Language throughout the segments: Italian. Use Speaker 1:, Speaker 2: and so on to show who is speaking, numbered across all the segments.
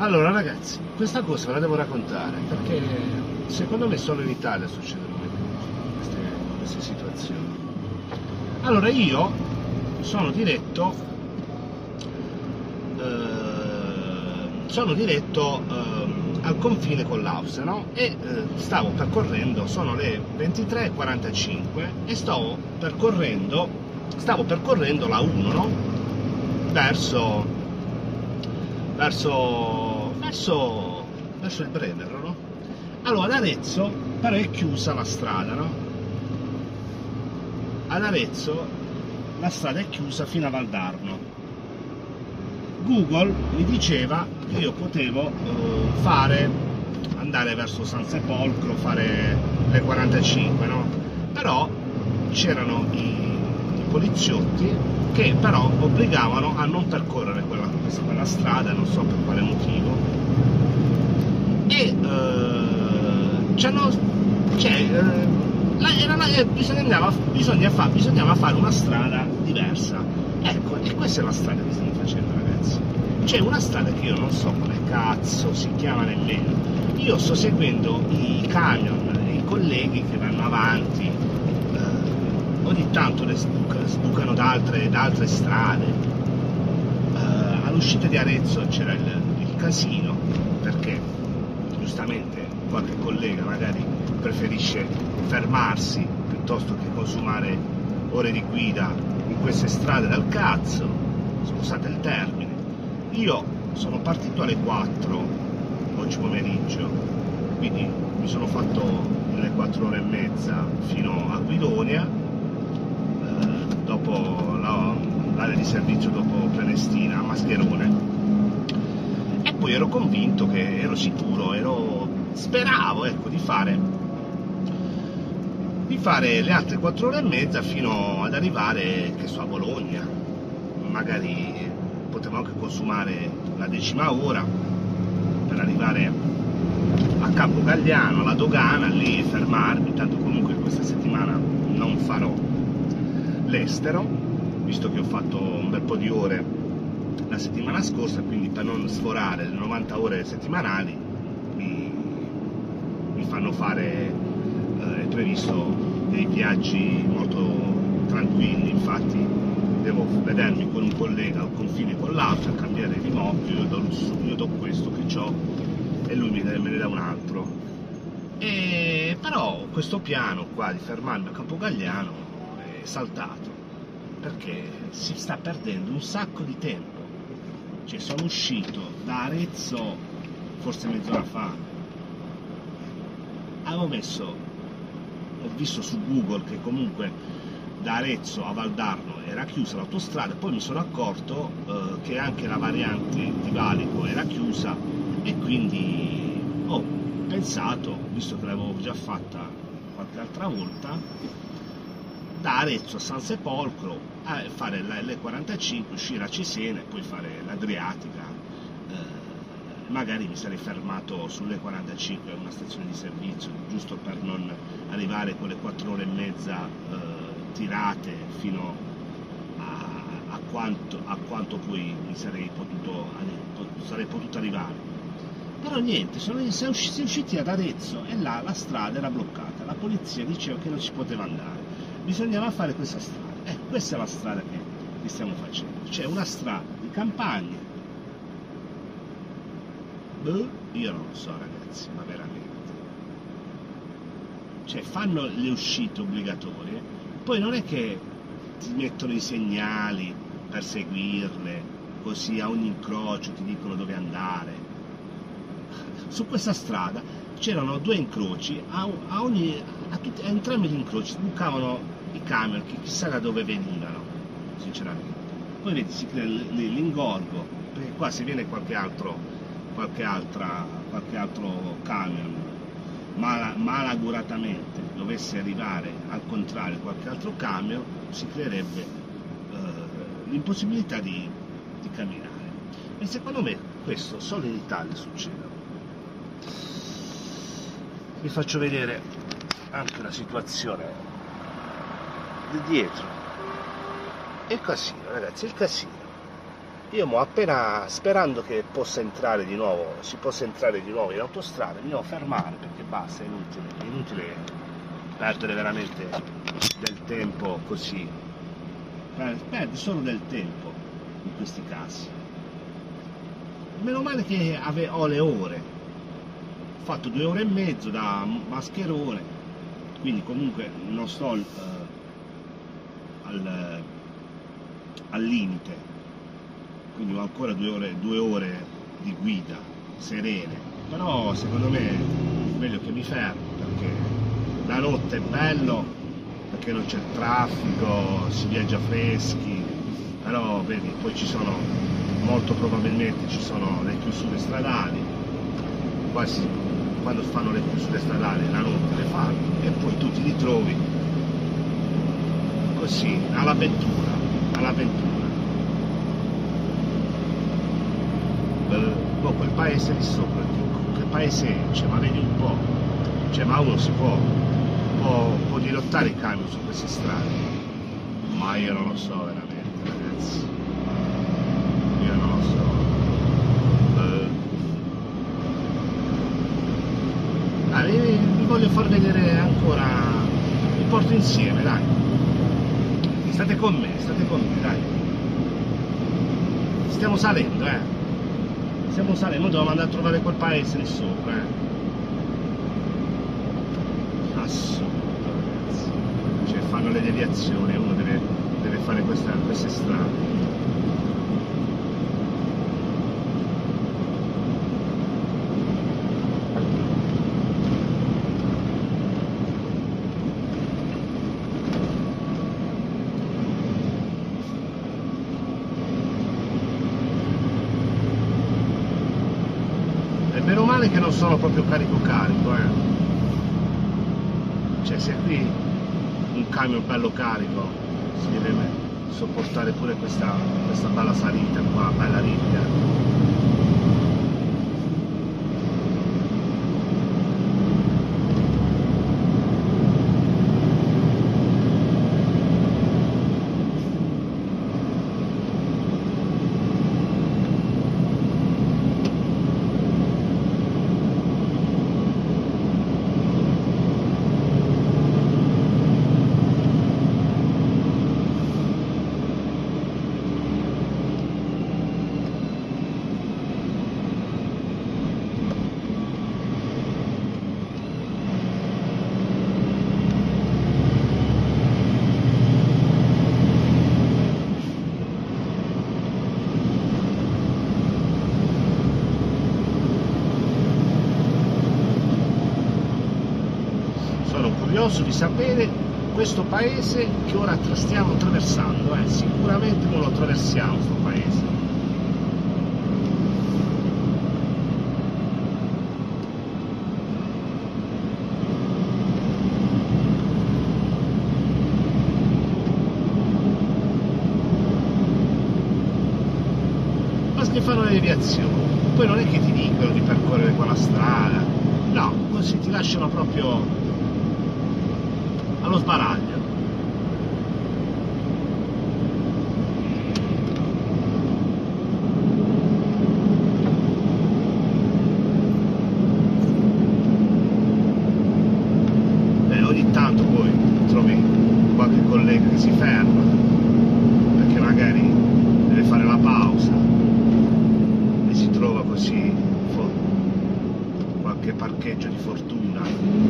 Speaker 1: Allora ragazzi, questa cosa ve la devo raccontare perché secondo me solo in Italia succedono queste, queste situazioni. Allora io sono diretto, eh, sono diretto eh, al confine con l'Austria no? e eh, stavo percorrendo, sono le 23.45 e stavo percorrendo, stavo percorrendo la 1 no? verso, verso verso, verso il Brennero, no? Allora ad Arezzo però è chiusa la strada, no? Ad Arezzo la strada è chiusa fino a Valdarno. Google mi diceva che io potevo eh, fare, andare verso San Sepolcro, fare le 45, no? Però c'erano i, i poliziotti che però obbligavano a non percorrere quella, quella strada, non so per quale motivo, e bisognava, bisognava fare una strada diversa. Ecco, e questa è la strada che stiamo facendo ragazzi. C'è una strada che io non so come cazzo si chiama nemmeno. Io sto seguendo i camion, i colleghi che vanno avanti, uh, ogni tanto le sbucano, da, altre, da altre strade. Uh, all'uscita di Arezzo c'era il, il casino, perché giustamente qualche collega magari preferisce fermarsi piuttosto che consumare ore di guida in queste strade dal cazzo, scusate il termine. Io sono partito alle 4 oggi pomeriggio, quindi mi sono fatto le 4 ore e mezza fino a Guidonia, dopo l'area di servizio dopo Prenestina a Mascherone. Poi ero convinto che ero sicuro, ero, speravo ecco, di fare di fare le altre 4 ore e mezza fino ad arrivare che so, a Bologna. Magari potevo anche consumare la decima ora per arrivare a Campo Gagliano, alla dogana, lì fermarmi, tanto comunque questa settimana non farò l'estero, visto che ho fatto un bel po' di ore la settimana scorsa, quindi per non sforare le 90 ore settimanali mi, mi fanno fare, eh, è previsto dei viaggi molto tranquilli, infatti devo vedermi con un collega al confine con l'altro, cambiare di moto, io do, io do questo che ho e lui me ne dà un altro. E, però questo piano qua di fermarmi a Campogagliano saltato perché si sta perdendo un sacco di tempo. Cioè sono uscito da Arezzo forse mezz'ora fa. Avevo messo ho visto su Google che comunque da Arezzo a Valdarno era chiusa l'autostrada poi mi sono accorto eh, che anche la variante di Valico era chiusa e quindi ho pensato visto che l'avevo già fatta qualche altra volta da Arezzo a San Sepolcro a fare l'E45, uscire a Cesena e poi fare l'Adriatica. Eh, magari mi sarei fermato sull'E45 a una stazione di servizio, giusto per non arrivare con le 4 ore e mezza eh, tirate fino a, a, quanto, a, quanto, poi mi sarei potuto, sarei potuto arrivare. Però niente, sono, si è usciti ad Arezzo e là la strada era bloccata, la polizia diceva che non si poteva andare bisognava fare questa strada. Eh, questa è la strada che, stiamo facendo. C'è una strada di campagna. Beh, io non lo so ragazzi, ma veramente. Cioè fanno le uscite obbligatorie, poi non è che ti mettono i segnali per seguirle, così a ogni incrocio ti dicono dove andare. Su questa strada c'erano due incroci, a, a, ogni, a, tutti, a entrambi gli incroci bucavano i camion che chissà da dove venivano, sinceramente. Poi vedi, si crea l'ingorgo, perché qua se viene qualche altro, qualche altra, qualche altro camion mal, malaguratamente dovesse arrivare al contrario qualche altro camion, si creerebbe eh, l'impossibilità di, di camminare. E secondo me questo solo in Italia succede. Vi faccio vedere anche la situazione di dietro il casino ragazzi il casino io mo appena sperando che possa entrare di nuovo, si possa entrare di nuovo in autostrada, mi devo fermare perché basta, è inutile, è inutile perdere veramente del tempo così. Perde solo del tempo in questi casi. Meno male che ho le ore. Ho fatto due ore e mezzo da mascherone, quindi comunque non sto uh, al, al limite. Quindi ho ancora due ore, due ore di guida serene, però secondo me è meglio che mi fermo perché la notte è bello, perché non c'è traffico, si viaggia freschi, però vedi, poi ci sono, molto probabilmente ci sono le chiusure stradali, quasi quando fanno le chiusure stradali la notte le fanno e poi tu ti ritrovi così all'avventura, all'avventura. boh, quel paese lì sopra, che paese è? Cioè, ma vedi un po', cioè, ma uno si può, può, può dirottare il camion su queste strade, ma io non lo so veramente, ragazzi, io non lo so. Ah, vi, vi voglio far vedere ancora, vi porto insieme, dai. State con me, state con me, dai. Stiamo salendo, eh stiamo salendo, dobbiamo andare a trovare quel paese lì sopra, eh. Assurdo, ragazzi. Cioè fanno le deviazioni, uno deve, deve fare questa, queste strade. male che non sono proprio carico carico, eh. Cioè se qui un camion bello carico si deve sopportare pure questa, questa bella salita qua, bella ripida. Curioso di sapere questo paese che ora stiamo attraversando, eh, sicuramente non lo attraversiamo questo paese. Basta fare le deviazioni, poi non è che ti dicono di percorrere quella strada, no, così ti lasciano proprio allo sbaraglio. Eh, ogni tanto poi trovi qualche collega che si ferma perché magari deve fare la pausa e si trova così qualche parcheggio di fortuna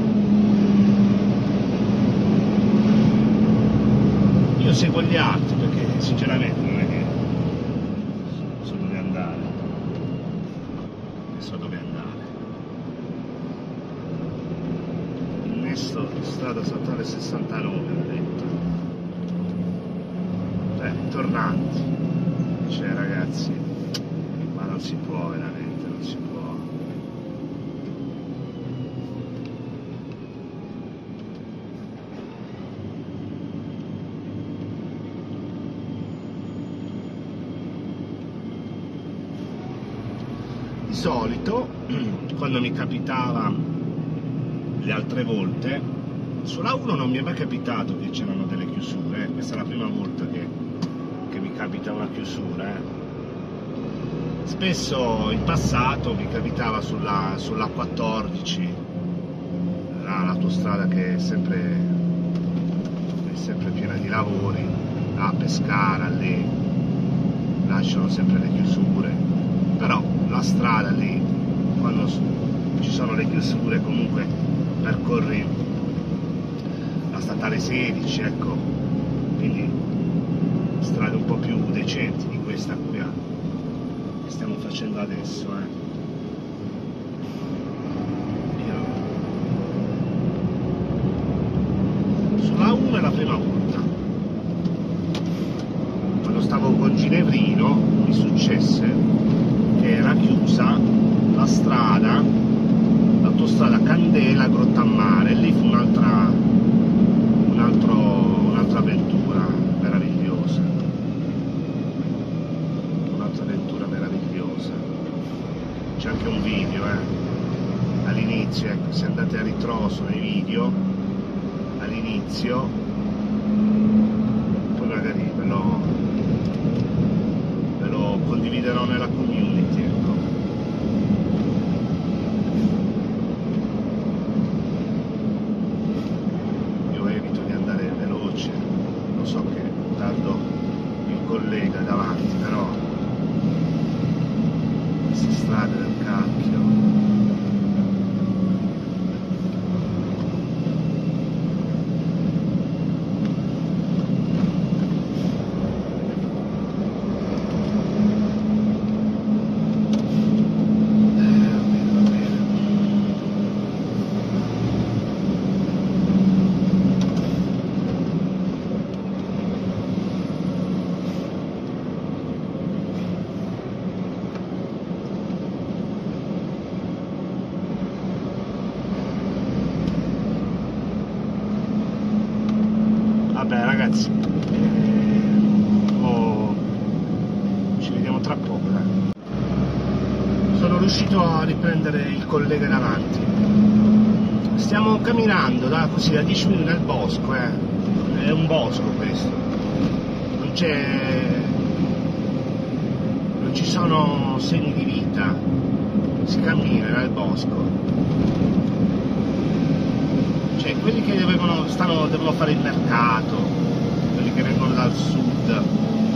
Speaker 1: io seguo gli altri perché sinceramente non è che so dove andare so dove andare innesto strada statale 69 ho detto. Eh, tornanti. Cioè ragazzi ma non si può veramente non si può. Solito, quando mi capitava le altre volte, sulla 1 non mi è mai capitato che c'erano delle chiusure, questa è la prima volta che, che mi capita una chiusura. Eh. spesso in passato mi capitava sulla, sulla 14 l'autostrada che è sempre, è sempre piena di lavori a Pescara lì lasciano sempre le chiusure però la strada lì quando ci sono le chiusure comunque percorri la statale 16 ecco quindi strade un po' più decenti di questa qui che stiamo facendo adesso eh. sulla 1 è la prima volta quando stavo con Ginevrino mi successe che era chiusa la strada l'autostrada Candela Grottammare lì fu un'altra un un'altra avventura meravigliosa un'altra avventura meravigliosa c'è anche un video eh, all'inizio ecco, se andate a ritroso nei video all'inizio poi magari ve lo, ve lo condividerò nella community ecco. io evito di andare veloce lo so che tanto il collega davanti però queste strade del cacchio Eh, va bene, va bene. Vabbè ragazzi, oh, ci vediamo tra poco. dai. Sono riuscito a riprendere il collega davanti. Stiamo camminando da, così, da 10 minuti nel bosco, eh. è un bosco questo. Non c'è. non ci sono segni di vita. Si cammina nel bosco. Cioè, quelli che dovevano, stanno, devono fare il mercato, dal sud,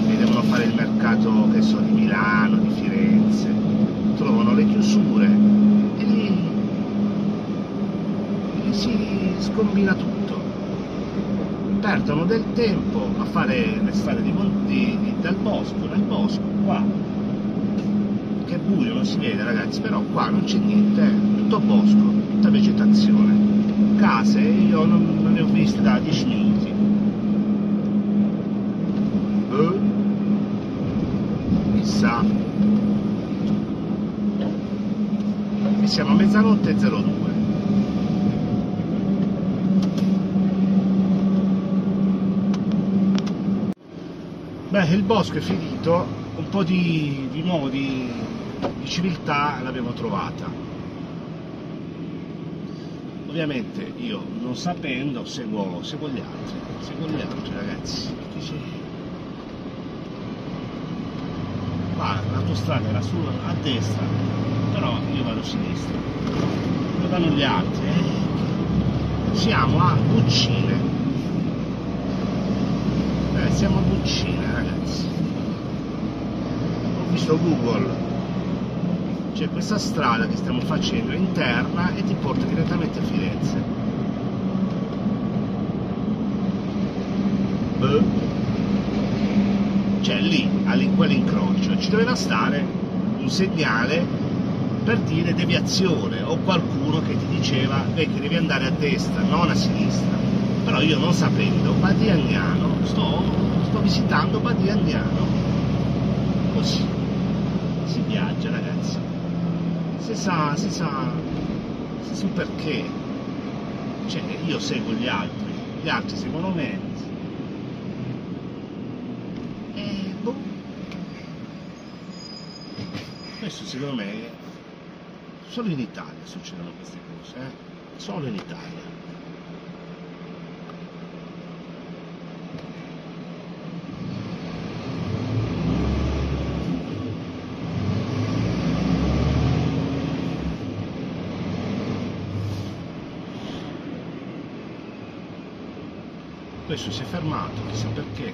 Speaker 1: che devono fare il mercato, che so, di Milano, di Firenze, trovano le chiusure e lì, e lì si scombina tutto. Perdono del tempo a fare le strade di, di- di- dal bosco, nel bosco, qua. Che buio, non si vede ragazzi, però qua non c'è niente, è tutto bosco, tutta vegetazione case io non, non ne ho viste da 10 minuti. Eh? Chissà. E siamo a mezzanotte e 02. Beh, il bosco è finito, un po' di, di nuovo di, di civiltà l'abbiamo trovata ovviamente io non sapendo seguo, seguo gli altri, seguo gli altri ragazzi. Dice, qua l'autostrada era su a destra, però io vado a sinistra, dove vanno gli altri? Eh, siamo a Buccine, eh, siamo a Buccine ragazzi. Ho visto Google c'è questa strada che stiamo facendo interna e ti porta direttamente a Firenze. Beh. Cioè lì, a quell'incrocio, ci doveva stare un segnale per dire deviazione o qualcuno che ti diceva che devi andare a destra, non a sinistra. Però io non sapendo, Badiagnano, sto, sto visitando Badiagnano. Così si viaggia ragazzi si sa, si sa, si sa perché. Cioè, io seguo gli altri, gli altri seguono me. questo secondo me solo in Italia succedono queste cose, eh? solo in Italia. Questo si è fermato, chissà perché.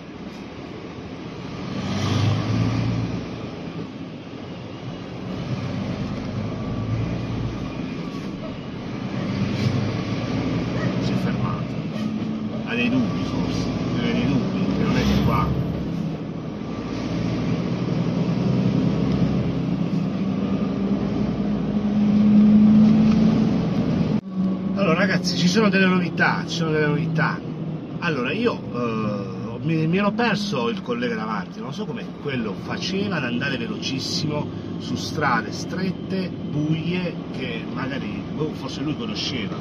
Speaker 1: Sono delle novità, ci sono delle novità. Allora, io eh, mi, mi ero perso il collega davanti, non so come quello faceva ad andare velocissimo su strade strette, buie, che magari boh, forse lui conosceva.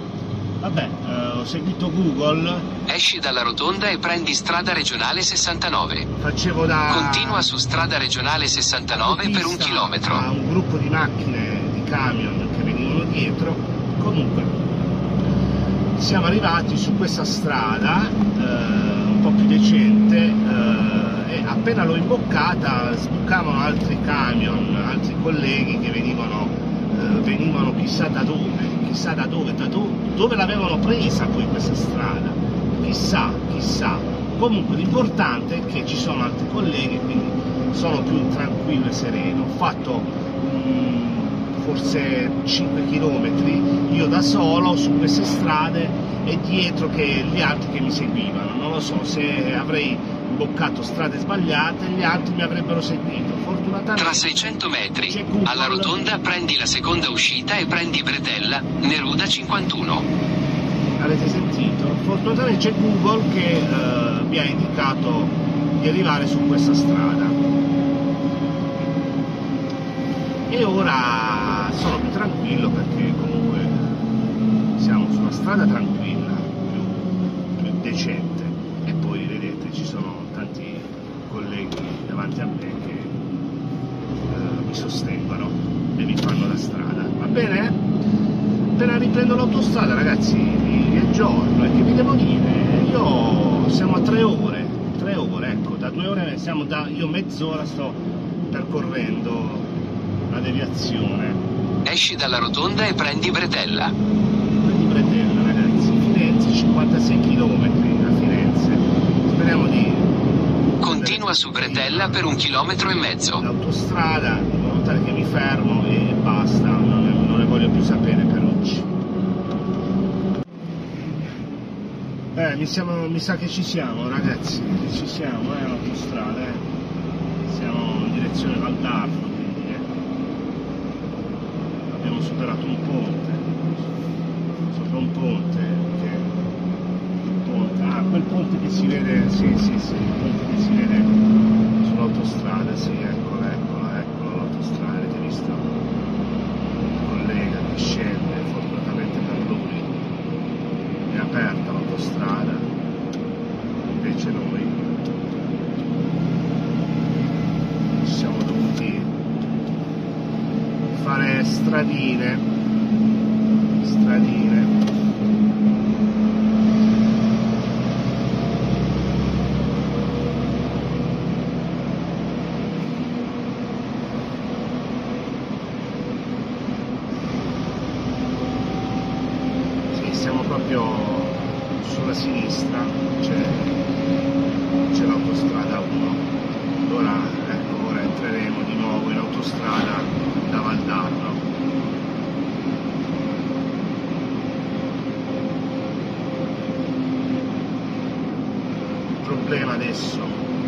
Speaker 1: Vabbè, eh, ho seguito Google,
Speaker 2: Esci dalla rotonda e prendi strada regionale 69.
Speaker 1: facevo da...
Speaker 2: Continua su strada regionale 69 per un
Speaker 1: autista a
Speaker 2: chilometro.
Speaker 1: un gruppo di macchine, di camion che venivano dietro. Comunque, siamo arrivati su questa strada eh, un po' più decente eh, e appena l'ho imboccata sbucavano altri camion, altri colleghi che venivano, eh, venivano chissà da dove, chissà da dove, da dove, dove l'avevano presa poi questa strada, chissà, chissà. Comunque l'importante è che ci sono altri colleghi, quindi sono più tranquillo e sereno. Ho fatto mm, forse 5 km io da solo su queste strade e dietro che gli altri che mi seguivano. Non lo so se avrei imboccato strade sbagliate, gli altri mi avrebbero seguito. Fortunatamente
Speaker 2: Tra 600 metri, alla rotonda prendi la seconda uscita e prendi Bretella, Neruda 51.
Speaker 1: avete sentito? Fortunatamente c'è Google che eh, mi ha indicato di arrivare su questa strada. E ora sono più tranquillo perché comunque siamo su una strada tranquilla, più, più decente. E poi vedete ci sono tanti colleghi davanti a me che eh, mi sostengono e mi fanno la strada. Va bene? appena riprendo l'autostrada ragazzi vi, aggiorno e che vi devo dire io siamo a tre ore tre ore ecco da due ore siamo da io mezz'ora sto percorrendo la deviazione
Speaker 2: Esci dalla rotonda e prendi Bretella.
Speaker 1: di Bretella ragazzi Firenze 56 km a Firenze speriamo di
Speaker 2: Continua su Bretella per un chilometro e mezzo.
Speaker 1: l'autostrada in modo tale che mi fermo e basta non ne, non ne voglio più sapere per oggi eh mi, siamo- mi sa che ci siamo ragazzi ci siamo eh l'autostrada eh. siamo in direzione Valdarno. Abbiamo superato un ponte. Sopra un ponte che ponte ah quel ponte che si vede sì sì sì il ponte che si vede sull'autostrada sì eccolo eccolo eccolo l'autostrada avete visto il collega che scende fortunatamente per lui è aperta l'autostrada invece noi ci siamo dovuti fare stradine stradine Sì, siamo proprio sulla sinistra, c'è, c'è l'autostrada 1. Ora, ecco, ora entreremo di nuovo in autostrada da Valdarno. Il problema adesso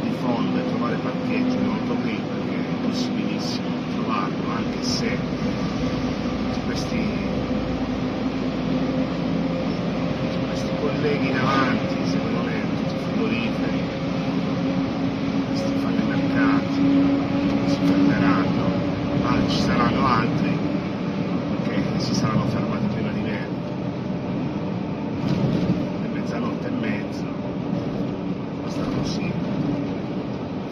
Speaker 1: di fondo è trovare parcheggio in autogrill perché è impossibilissimo trovarlo, anche se questi questi colleghi davanti, secondo me, tutti frigoriferi, questi fanno i mercati, si fermeranno, ma ci saranno altri che si saranno fermati prima di me. È mezzanotte e mezzo, basta così,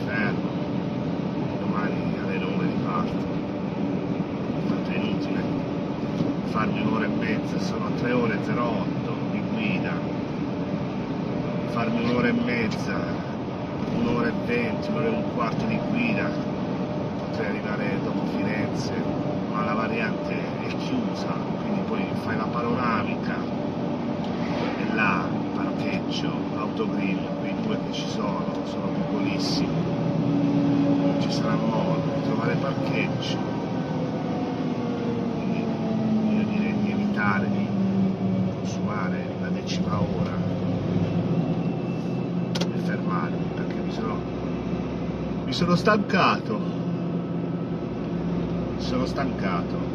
Speaker 1: fermo, domani alle 9 riparto, tanto è inutile farmi un'ora e mezza, sono 3 ore e 08 di guida, farmi un'ora e mezza, un'ora e venti, un'ora e un quarto di guida, potrei arrivare dopo Firenze, ma la variante è chiusa, quindi poi fai la panoramica e là parcheggio, l'autogrill, quei due che ci sono, sono piccolissimi, non ci sarà modo di trovare parcheggio. Quindi io direi di evitare di consumare la decima ora e fermarmi perché mi sono, mi sono stancato. Sono stancato.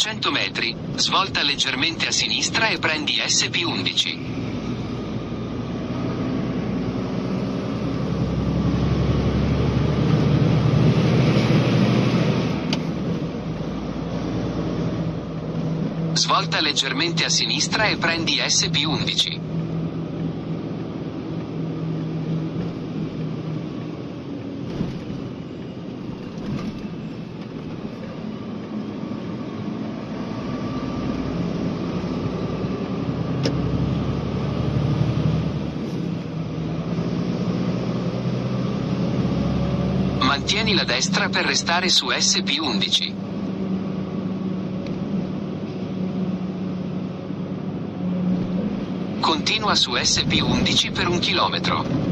Speaker 2: Tra 300 metri, svolta leggermente a sinistra e prendi SP11. Svolta leggermente a sinistra e prendi SP11. Mantieni la destra per restare su SP11. Continua su SP11 per un chilometro.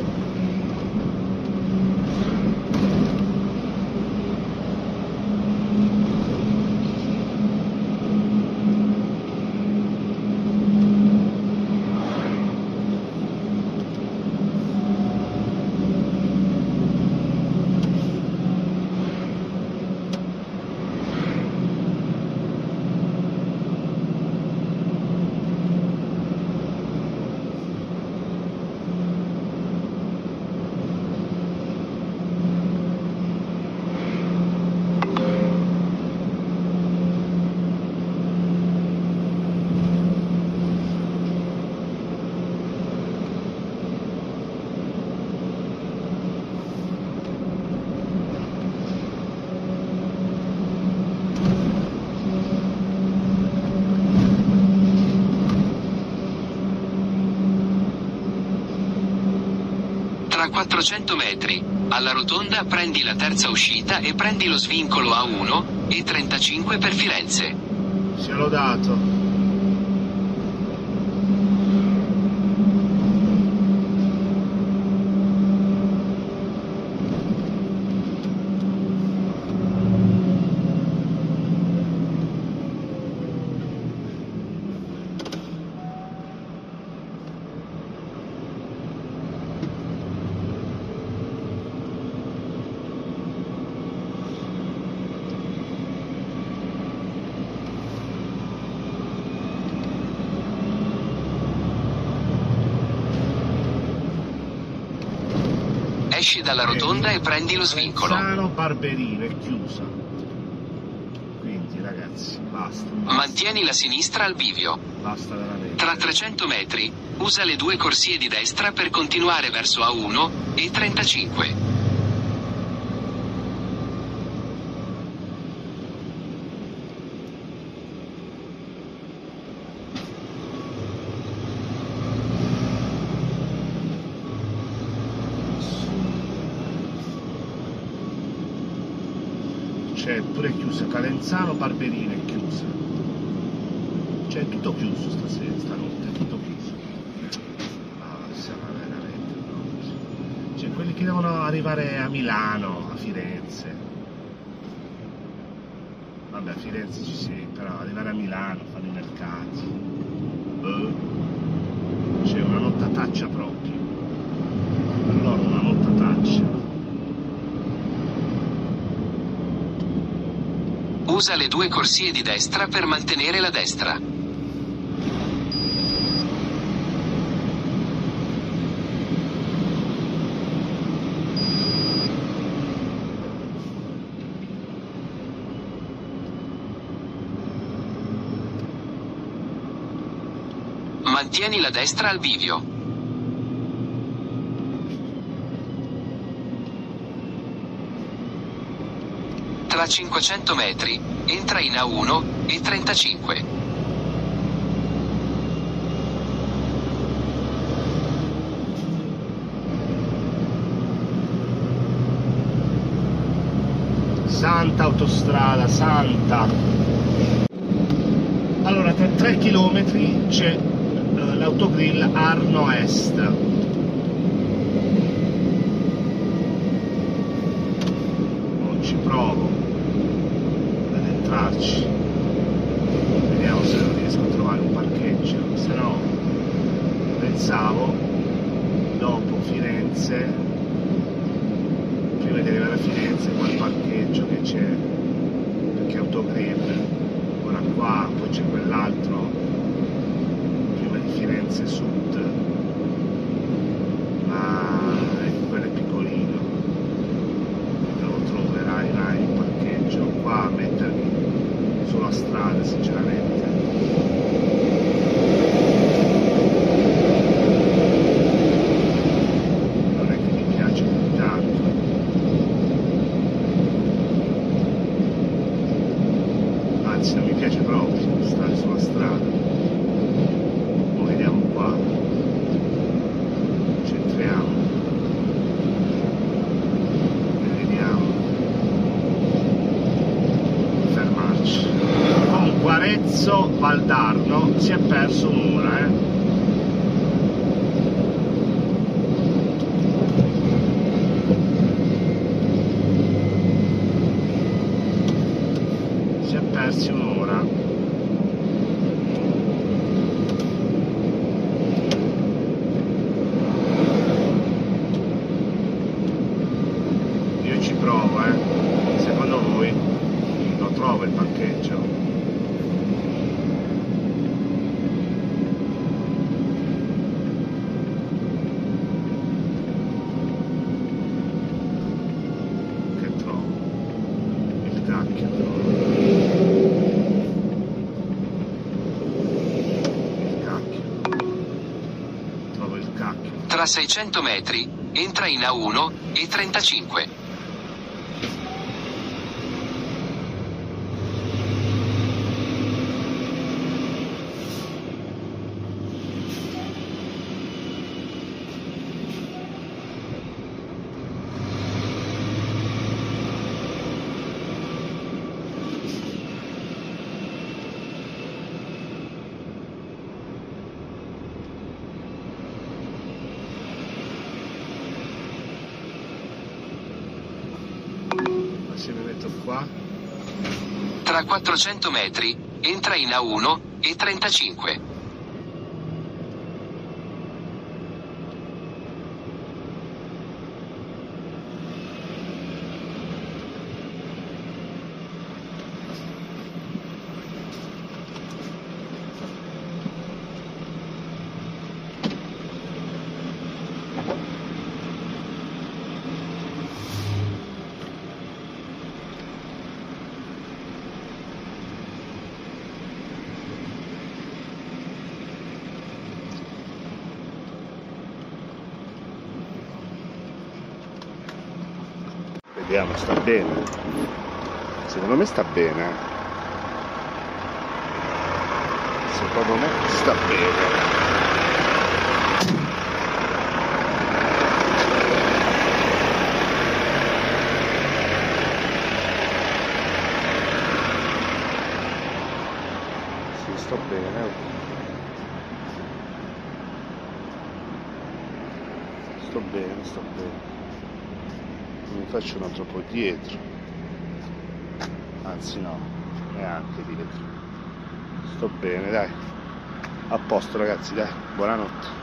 Speaker 2: Tra 400 metri, alla rotonda prendi la terza uscita e prendi lo svincolo A1 e 35 per Firenze.
Speaker 1: Sia lodato.
Speaker 2: Esci dalla rotonda e prendi lo svincolo.
Speaker 1: Sano Barberino è chiusa. Quindi ragazzi, basta. Basta,
Speaker 2: Mantieni la sinistra al bivio.
Speaker 1: basta veramente.
Speaker 2: Tra 300 metri, usa le due corsie di destra per continuare verso A1 e 35.
Speaker 1: C'è pure chiusa Calenzano Barberino è chiusa. C'è tutto chiuso stasera, stanotte, tutto chiuso. Ah, sarà veramente no. C'è quelli che devono arrivare a Milano, a Firenze. Vabbè, a Firenze ci sì, però arrivare a Milano, fare i mercati. Eh, C'è una nottataccia proprio.
Speaker 2: usa le due corsie di destra per mantenere la destra. Mantieni la destra al bivio. 500 metri, entra in A1 e 35.
Speaker 1: Santa autostrada, santa. Allora, tra 3 km c'è eh, l'autogrill Arno Est. Non ci provo ad entrarci. Vediamo se non riesco a trovare un parcheggio. Se no, pensavo dopo Firenze. Prima di arrivare a Firenze quel parcheggio che c'è perché autogrill. Ora qua poi c'è quell'altro prima di Firenze Sud ma ecco quello è piccolino non lo troverai mai il parcheggio qua a mettermi sulla strada sinceramente non è che mi piace più tanto anzi non mi piace proprio stare sulla strada Mo vediamo qua centriamo e vediamo di fermarci comunque Arezzo Valdarno si
Speaker 2: 600 metri, entra in A1,
Speaker 1: E35.
Speaker 2: tra 400 metri, entra in A1, E35.
Speaker 1: Vediamo sta bene. Secondo me sta bene. Secondo me sta bene Sì, sto bene. Sto bene, sto bene. Non mi faccio un altro dietro. Anzi no, neanche dietro. Sto bene, dai. A posto ragazzi, dai. Buonanotte.